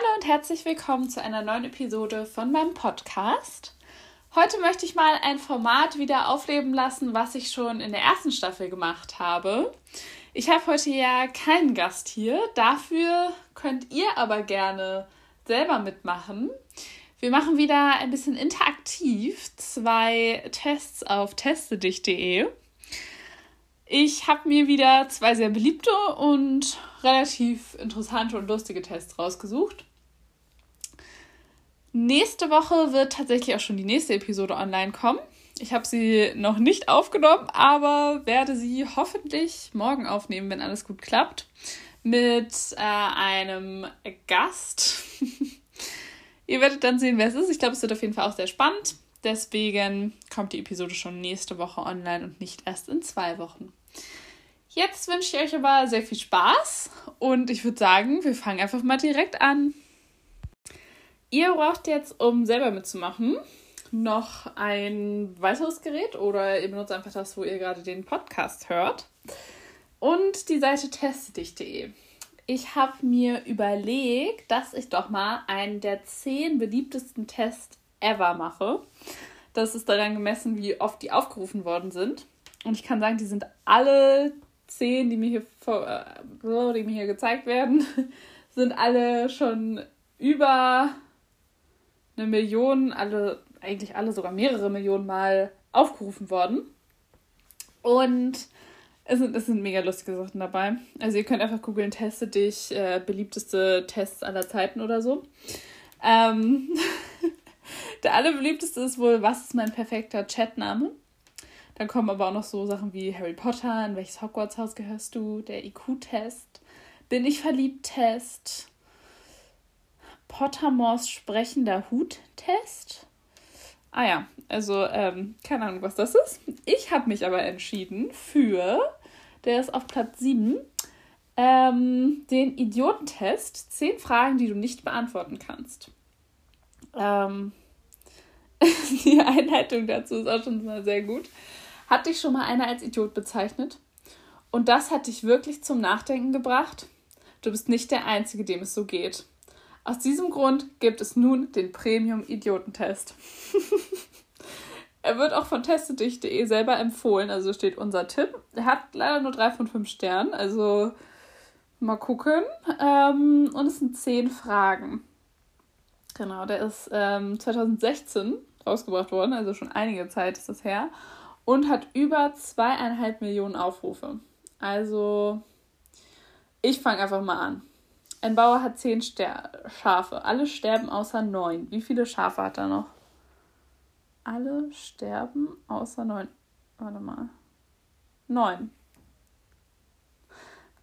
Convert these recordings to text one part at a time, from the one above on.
Hallo und herzlich willkommen zu einer neuen Episode von meinem Podcast. Heute möchte ich mal ein Format wieder aufleben lassen, was ich schon in der ersten Staffel gemacht habe. Ich habe heute ja keinen Gast hier, dafür könnt ihr aber gerne selber mitmachen. Wir machen wieder ein bisschen interaktiv zwei Tests auf testedich.de. Ich habe mir wieder zwei sehr beliebte und relativ interessante und lustige Tests rausgesucht. Nächste Woche wird tatsächlich auch schon die nächste Episode online kommen. Ich habe sie noch nicht aufgenommen, aber werde sie hoffentlich morgen aufnehmen, wenn alles gut klappt. Mit äh, einem Gast. Ihr werdet dann sehen, wer es ist. Ich glaube, es wird auf jeden Fall auch sehr spannend. Deswegen kommt die Episode schon nächste Woche online und nicht erst in zwei Wochen. Jetzt wünsche ich euch aber sehr viel Spaß und ich würde sagen, wir fangen einfach mal direkt an. Ihr braucht jetzt, um selber mitzumachen, noch ein weiteres Gerät oder ihr benutzt einfach das, wo ihr gerade den Podcast hört. Und die Seite testedich.de. Ich habe mir überlegt, dass ich doch mal einen der zehn beliebtesten Tests ever mache. Das ist daran gemessen, wie oft die aufgerufen worden sind. Und ich kann sagen, die sind alle zehn, die mir hier, vor, äh, die mir hier gezeigt werden, sind alle schon über eine Million, alle, eigentlich alle sogar mehrere Millionen Mal aufgerufen worden. Und es sind, es sind mega lustige Sachen dabei. Also ihr könnt einfach googeln, teste dich, äh, beliebteste Tests aller Zeiten oder so. Ähm, der allerbeliebteste ist wohl, was ist mein perfekter Chatname? Dann kommen aber auch noch so Sachen wie Harry Potter, in welches Hogwarts-Haus gehörst du, der IQ-Test, bin ich verliebt-Test, Pottermores sprechender Hut-Test. Ah ja, also ähm, keine Ahnung, was das ist. Ich habe mich aber entschieden für, der ist auf Platz 7, ähm, den Idiotentest. Zehn Fragen, die du nicht beantworten kannst. Ähm, die Einleitung dazu ist auch schon mal sehr gut. Hat dich schon mal einer als Idiot bezeichnet? Und das hat dich wirklich zum Nachdenken gebracht? Du bist nicht der Einzige, dem es so geht. Aus diesem Grund gibt es nun den Premium-Idiotentest. er wird auch von testedich.de selber empfohlen, also steht unser Tipp. Er hat leider nur drei von fünf Sternen, also mal gucken. Ähm, und es sind zehn Fragen. Genau, der ist ähm, 2016 rausgebracht worden, also schon einige Zeit ist das her und hat über zweieinhalb Millionen Aufrufe. Also, ich fange einfach mal an. Ein Bauer hat zehn Ster Schafe. Alle sterben außer neun. Wie viele Schafe hat er noch? Alle sterben außer neun. Warte mal. Neun.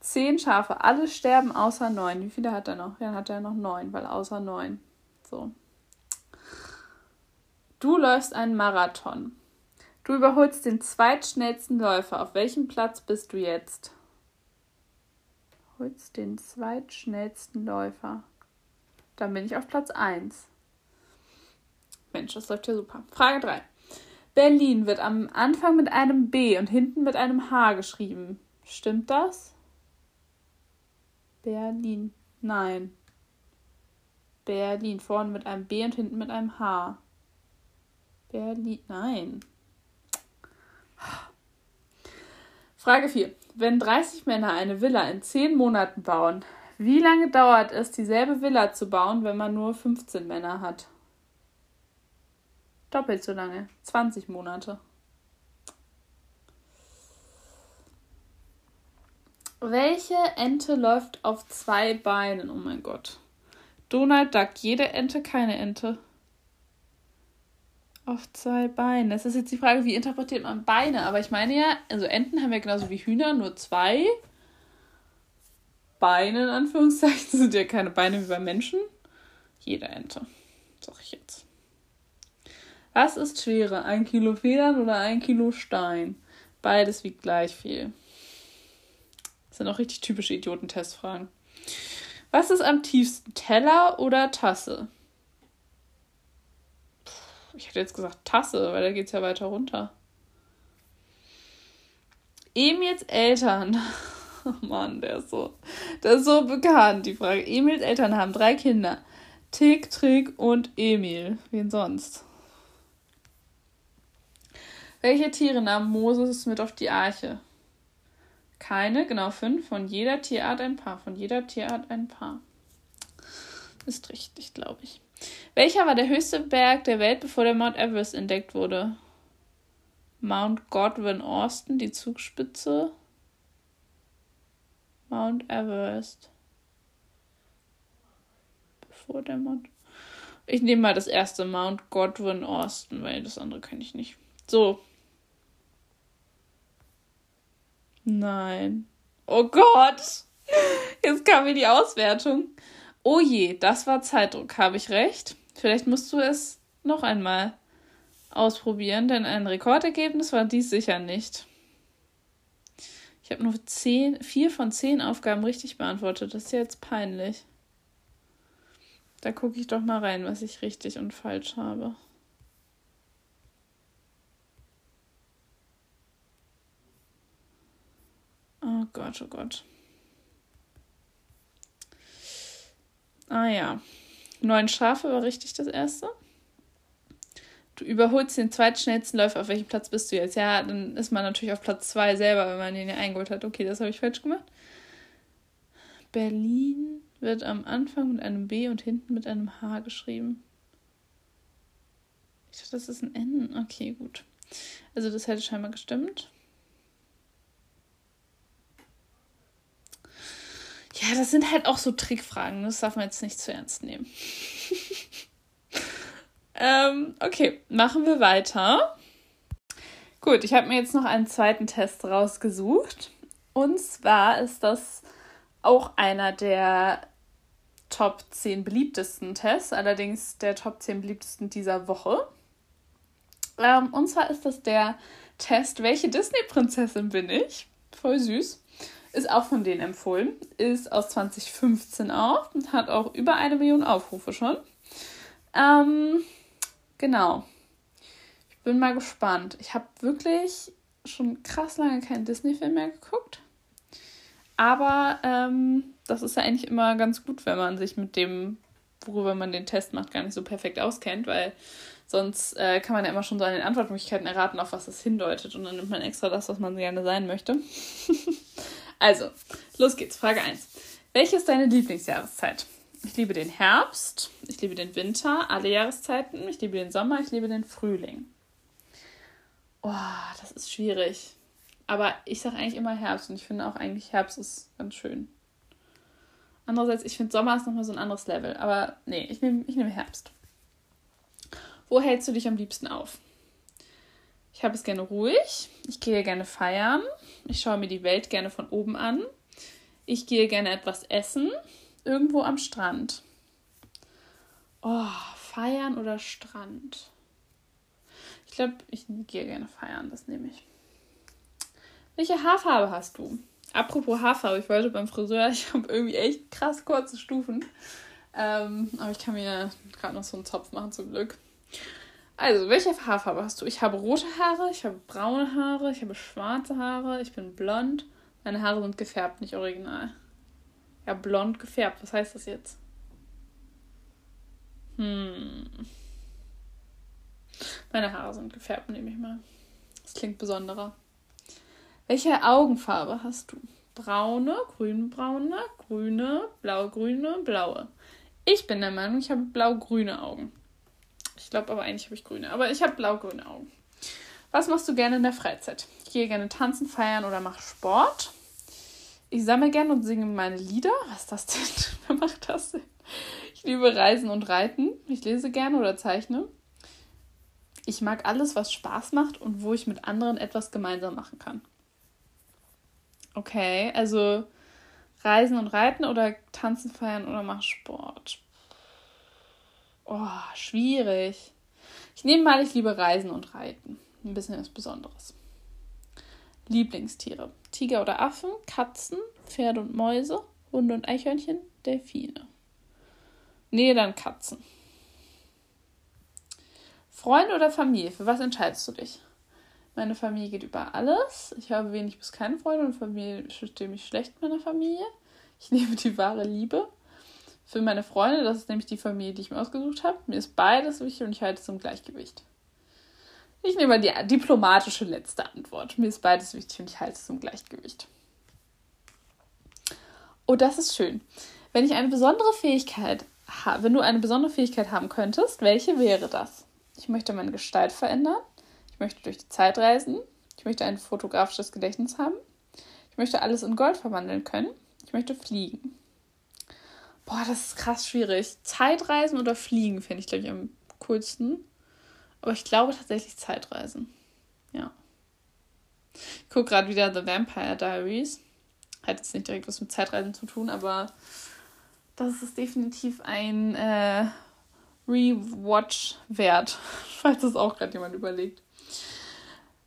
Zehn Schafe. Alle sterben außer neun. Wie viele hat er noch? Ja, hat er noch neun, weil außer neun. So. Du läufst einen Marathon. Du überholst den zweitschnellsten Läufer. Auf welchem Platz bist du jetzt? Holst den zweitschnellsten Läufer. Dann bin ich auf Platz 1. Mensch, das läuft ja super. Frage 3. Berlin wird am Anfang mit einem B und hinten mit einem H geschrieben. Stimmt das? Berlin. Nein. Berlin. Vorne mit einem B und hinten mit einem H. Berlin. Nein. Frage 4. Wenn 30 Männer eine Villa in 10 Monaten bauen, wie lange dauert es, dieselbe Villa zu bauen, wenn man nur 15 Männer hat? Doppelt so lange. 20 Monate. Welche Ente läuft auf zwei Beinen? Oh mein Gott. Donald Duck. Jede Ente, keine Ente. Auf zwei Beinen. Das ist jetzt die Frage, wie interpretiert man Beine? Aber ich meine ja, also Enten haben ja genauso wie Hühner nur zwei Beine, in Anführungszeichen. Das sind ja keine Beine wie bei Menschen. Jede Ente. Sag ich jetzt. Was ist schwerer? Ein Kilo Federn oder ein Kilo Stein? Beides wiegt gleich viel. Das sind auch richtig typische Idiotentestfragen. Was ist am tiefsten? Teller oder Tasse? Ich hätte jetzt gesagt Tasse, weil da geht es ja weiter runter. Emils Eltern Oh Mann, der ist so, der ist so bekannt, die Frage. Emils Eltern haben drei Kinder. Tick, Trick und Emil. Wen sonst? Welche Tiere nahm Moses mit auf die Arche? Keine, genau fünf. Von jeder Tierart ein Paar. Von jeder Tierart ein Paar. Ist richtig, glaube ich. Welcher war der höchste Berg der Welt, bevor der Mount Everest entdeckt wurde? Mount Godwin Austin, die Zugspitze. Mount Everest. Bevor der Mount. Ich nehme mal das erste Mount Godwin Austin, weil das andere kann ich nicht. So. Nein. Oh Gott. Jetzt kam mir die Auswertung. Oh je, das war Zeitdruck, habe ich recht? Vielleicht musst du es noch einmal ausprobieren, denn ein Rekordergebnis war dies sicher nicht. Ich habe nur zehn, vier von zehn Aufgaben richtig beantwortet. Das ist jetzt peinlich. Da gucke ich doch mal rein, was ich richtig und falsch habe. Oh Gott, oh Gott. Ah ja. Neun Schafe war richtig das erste. Du überholst den zweitschnellsten Läufer. Auf welchem Platz bist du jetzt? Ja, dann ist man natürlich auf Platz zwei selber, wenn man den ja eingeholt hat. Okay, das habe ich falsch gemacht. Berlin wird am Anfang mit einem B und hinten mit einem H geschrieben. Ich dachte, das ist ein N. Okay, gut. Also das hätte scheinbar gestimmt. Ja, das sind halt auch so Trickfragen. Das darf man jetzt nicht zu ernst nehmen. ähm, okay, machen wir weiter. Gut, ich habe mir jetzt noch einen zweiten Test rausgesucht. Und zwar ist das auch einer der Top 10 beliebtesten Tests, allerdings der Top 10 beliebtesten dieser Woche. Ähm, und zwar ist das der Test, welche Disney-Prinzessin bin ich? Voll süß. Ist auch von denen empfohlen. Ist aus 2015 auch und hat auch über eine Million Aufrufe schon. Ähm, genau. Ich bin mal gespannt. Ich habe wirklich schon krass lange keinen Disney-Film mehr geguckt. Aber ähm, das ist ja eigentlich immer ganz gut, wenn man sich mit dem, worüber man den Test macht, gar nicht so perfekt auskennt, weil sonst äh, kann man ja immer schon so an den Antwortmöglichkeiten erraten, auf was das hindeutet. Und dann nimmt man extra das, was man gerne sein möchte. Also, los geht's. Frage 1. Welche ist deine Lieblingsjahreszeit? Ich liebe den Herbst, ich liebe den Winter, alle Jahreszeiten, ich liebe den Sommer, ich liebe den Frühling. Oh, das ist schwierig. Aber ich sage eigentlich immer Herbst und ich finde auch eigentlich Herbst ist ganz schön. Andererseits, ich finde Sommer ist nochmal so ein anderes Level. Aber nee, ich nehme ich nehm Herbst. Wo hältst du dich am liebsten auf? Ich habe es gerne ruhig. Ich gehe gerne feiern. Ich schaue mir die Welt gerne von oben an. Ich gehe gerne etwas essen. Irgendwo am Strand. Oh, feiern oder Strand? Ich glaube, ich gehe gerne feiern. Das nehme ich. Welche Haarfarbe hast du? Apropos Haarfarbe, ich wollte beim Friseur, ich habe irgendwie echt krass kurze Stufen. Ähm, aber ich kann mir gerade noch so einen Zopf machen, zum Glück. Also, welche Haarfarbe hast du? Ich habe rote Haare, ich habe braune Haare, ich habe schwarze Haare, ich bin blond. Meine Haare sind gefärbt, nicht original. Ja, blond gefärbt. Was heißt das jetzt? Hm. Meine Haare sind gefärbt, nehme ich mal. Das klingt besonderer. Welche Augenfarbe hast du? Braune, grünbraune, grüne, blaugrüne, blaue. Ich bin der Meinung, ich habe blau-grüne Augen. Ich glaube aber eigentlich habe ich grüne. Aber ich habe blau-grüne Augen. Was machst du gerne in der Freizeit? Ich gehe gerne tanzen, feiern oder mache Sport. Ich sammle gerne und singe meine Lieder. Was ist das denn? Wer macht das denn? Ich liebe Reisen und Reiten. Ich lese gerne oder zeichne. Ich mag alles, was Spaß macht und wo ich mit anderen etwas gemeinsam machen kann. Okay, also Reisen und Reiten oder tanzen, feiern oder mach Sport. Oh, schwierig. Ich nehme mal, ich liebe Reisen und Reiten. Ein bisschen was Besonderes. Lieblingstiere. Tiger oder Affen, Katzen, Pferde und Mäuse, Hunde und Eichhörnchen, Delfine. Nee, dann Katzen. Freunde oder Familie, für was entscheidest du dich? Meine Familie geht über alles. Ich habe wenig bis keine Freunde und Familie verstehe mich schlecht meiner Familie. Ich nehme die wahre Liebe. Für meine Freunde, das ist nämlich die Familie, die ich mir ausgesucht habe. Mir ist beides wichtig und ich halte es im Gleichgewicht. Ich nehme mal die diplomatische letzte Antwort. Mir ist beides wichtig und ich halte es im Gleichgewicht. Oh, das ist schön. Wenn ich eine besondere Fähigkeit habe, wenn du eine besondere Fähigkeit haben könntest, welche wäre das? Ich möchte meine Gestalt verändern. Ich möchte durch die Zeit reisen. Ich möchte ein fotografisches Gedächtnis haben. Ich möchte alles in Gold verwandeln können. Ich möchte fliegen. Boah, das ist krass schwierig. Zeitreisen oder fliegen fände ich, glaube ich, am coolsten. Aber ich glaube tatsächlich Zeitreisen. Ja. Ich gucke gerade wieder The Vampire Diaries. Hat jetzt nicht direkt was mit Zeitreisen zu tun, aber das ist definitiv ein äh, Rewatch wert, falls es auch gerade jemand überlegt.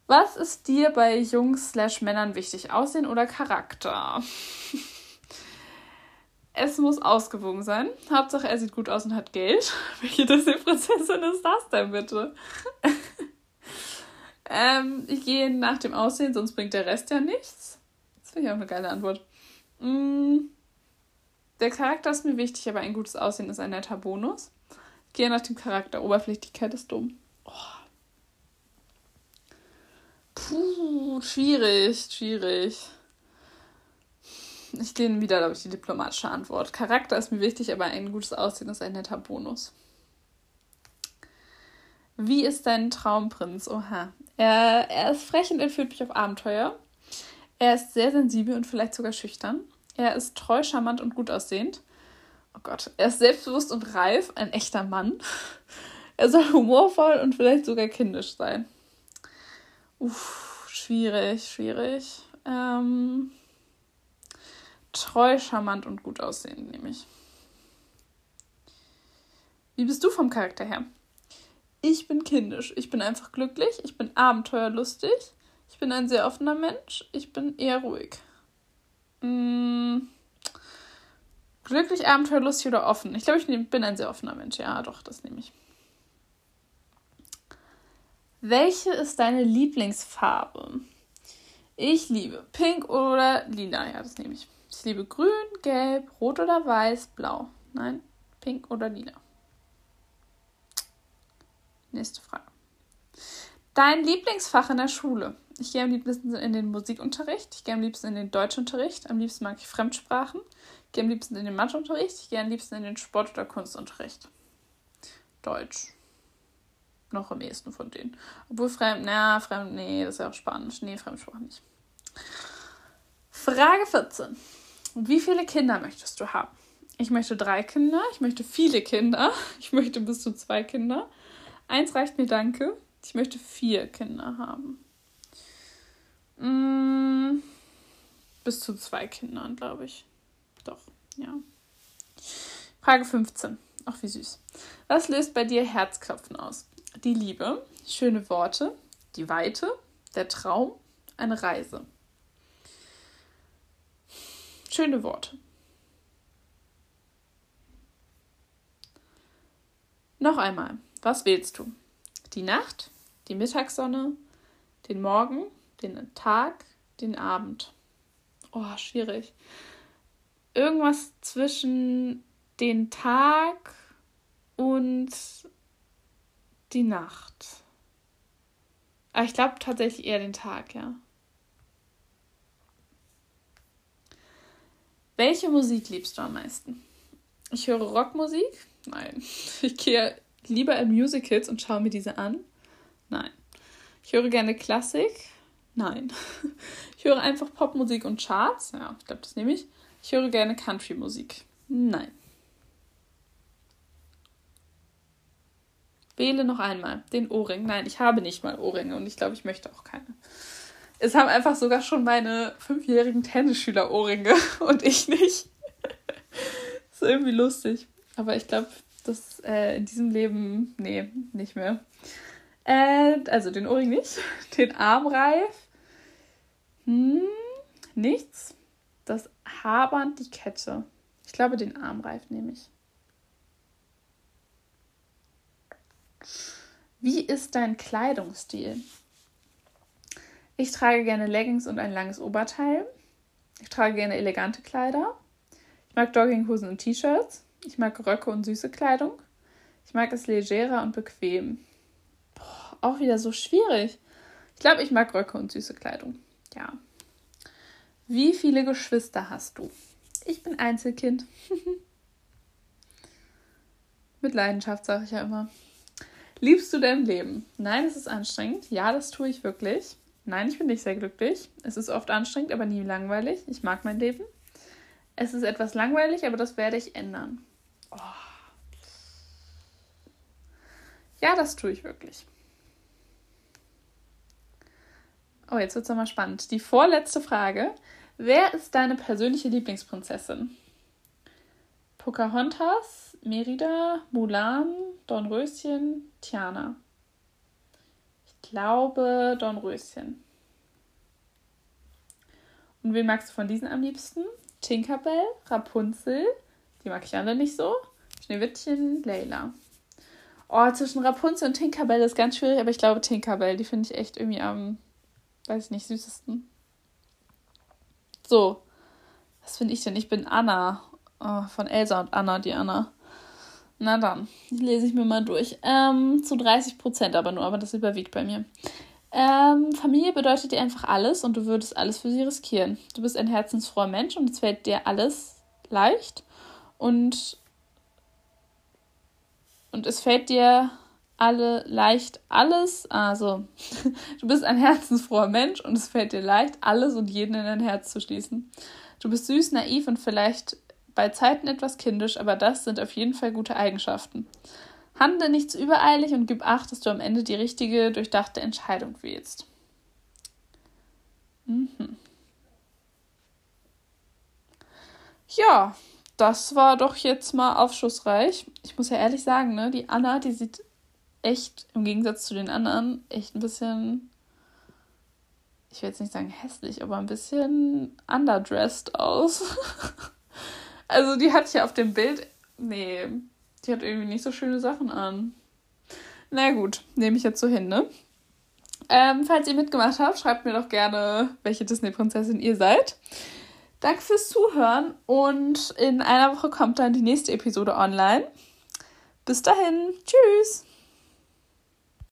Was ist dir bei Jungs slash Männern wichtig? Aussehen oder Charakter? Es muss ausgewogen sein. Hauptsache, er sieht gut aus und hat Geld. Welche Disney-Prinzessin ist das denn bitte? ähm, ich gehe nach dem Aussehen, sonst bringt der Rest ja nichts. Das finde ich auch eine geile Antwort. Mm, der Charakter ist mir wichtig, aber ein gutes Aussehen ist ein netter Bonus. Ich gehe nach dem Charakter. Oberflächlichkeit ist dumm. Oh. Puh, schwierig, schwierig. Ich lehne wieder, glaube ich, die diplomatische Antwort. Charakter ist mir wichtig, aber ein gutes Aussehen ist ein netter Bonus. Wie ist dein Traumprinz? Oha. Er, er ist frech und entführt mich auf Abenteuer. Er ist sehr sensibel und vielleicht sogar schüchtern. Er ist treu, charmant und gut aussehend. Oh Gott. Er ist selbstbewusst und reif, ein echter Mann. Er soll humorvoll und vielleicht sogar kindisch sein. Uff, schwierig, schwierig. Ähm, treu, charmant und gut aussehend, nehme ich. Wie bist du vom Charakter her? Ich bin kindisch. Ich bin einfach glücklich. Ich bin abenteuerlustig. Ich bin ein sehr offener Mensch. Ich bin eher ruhig. Hm, glücklich, abenteuerlustig oder offen? Ich glaube, ich bin ein sehr offener Mensch. Ja, doch, das nehme ich. Welche ist deine Lieblingsfarbe? Ich liebe pink oder lila. Ja, das nehme ich. Ich liebe grün, gelb, rot oder weiß, blau. Nein, pink oder lila. Nächste Frage. Dein Lieblingsfach in der Schule? Ich gehe am liebsten in den Musikunterricht, ich gehe am liebsten in den Deutschunterricht, am liebsten mag ich Fremdsprachen, ich gehe am liebsten in den Matheunterricht, ich gehe am liebsten in den Sport- oder Kunstunterricht. Deutsch. Noch am ehesten von denen. Obwohl Fremd, na, Fremd, nee, das ist ja auch Spanisch. Nee, Fremdsprachen nicht. Frage 14. Wie viele Kinder möchtest du haben? Ich möchte drei Kinder, ich möchte viele Kinder, ich möchte bis zu zwei Kinder. Eins reicht mir, danke. Ich möchte vier Kinder haben. Mm, bis zu zwei Kindern, glaube ich. Doch, ja. Frage 15. Ach, wie süß. Was löst bei dir Herzklopfen aus? Die Liebe, schöne Worte, die Weite, der Traum, eine Reise. Schöne Worte. Noch einmal, was wählst du? Die Nacht, die Mittagssonne, den Morgen, den Tag, den Abend. Oh, schwierig. Irgendwas zwischen den Tag und die Nacht. Aber ich glaube tatsächlich eher den Tag, ja. Welche Musik liebst du am meisten? Ich höre Rockmusik? Nein. Ich gehe lieber in Musicals und schaue mir diese an? Nein. Ich höre gerne Klassik? Nein. Ich höre einfach Popmusik und Charts? Ja, ich glaube, das nehme ich. Ich höre gerne Country-Musik? Nein. Wähle noch einmal den Ohrring. Nein, ich habe nicht mal Ohrringe und ich glaube, ich möchte auch keine. Es haben einfach sogar schon meine fünfjährigen Tennisschüler Ohrringe und ich nicht. ist irgendwie lustig. Aber ich glaube, das äh, in diesem Leben, nee, nicht mehr. Äh, also den Ohrring nicht. Den Armreif. Hm, nichts. Das Haarband, die Kette. Ich glaube, den Armreif nehme ich. Wie ist dein Kleidungsstil? Ich trage gerne Leggings und ein langes Oberteil. Ich trage gerne elegante Kleider. Ich mag Jogginghosen und T-Shirts. Ich mag Röcke und süße Kleidung. Ich mag es legerer und bequem. Boah, auch wieder so schwierig. Ich glaube, ich mag Röcke und süße Kleidung. Ja. Wie viele Geschwister hast du? Ich bin Einzelkind. Mit Leidenschaft, sage ich ja immer. Liebst du dein Leben? Nein, es ist anstrengend. Ja, das tue ich wirklich. Nein, ich bin nicht sehr glücklich. Es ist oft anstrengend, aber nie langweilig. Ich mag mein Leben. Es ist etwas langweilig, aber das werde ich ändern. Oh. Ja, das tue ich wirklich. Oh, jetzt wird es nochmal spannend. Die vorletzte Frage. Wer ist deine persönliche Lieblingsprinzessin? Pocahontas, Merida, Mulan, Dornröschen, Tiana. Glaube Dornröschen. Und wen magst du von diesen am liebsten? Tinkerbell, Rapunzel, die mag ich alle nicht so. Schneewittchen, Layla. Oh, zwischen Rapunzel und Tinkerbell ist ganz schwierig, aber ich glaube Tinkerbell, die finde ich echt irgendwie am, weiß ich nicht, süßesten. So, was finde ich denn? Ich bin Anna oh, von Elsa und Anna, die Anna. Na dann, lese ich mir mal durch. Ähm, zu 30 Prozent aber nur, aber das überwiegt bei mir. Ähm, Familie bedeutet dir einfach alles und du würdest alles für sie riskieren. Du bist ein herzensfroher Mensch und es fällt dir alles leicht und, und es fällt dir alle leicht alles, also du bist ein herzensfroher Mensch und es fällt dir leicht, alles und jeden in dein Herz zu schließen. Du bist süß, naiv und vielleicht bei Zeiten etwas kindisch, aber das sind auf jeden Fall gute Eigenschaften. Handle nicht zu übereilig und gib Acht, dass du am Ende die richtige, durchdachte Entscheidung wählst. Mhm. Ja, das war doch jetzt mal aufschlussreich. Ich muss ja ehrlich sagen, ne, die Anna, die sieht echt im Gegensatz zu den anderen echt ein bisschen, ich will jetzt nicht sagen hässlich, aber ein bisschen underdressed aus. also die hat ja auf dem Bild, nee, die hat irgendwie nicht so schöne Sachen an. Na gut, nehme ich jetzt so hin, ne? Ähm, falls ihr mitgemacht habt, schreibt mir doch gerne, welche Disney-Prinzessin ihr seid. Danke fürs Zuhören und in einer Woche kommt dann die nächste Episode online. Bis dahin, tschüss!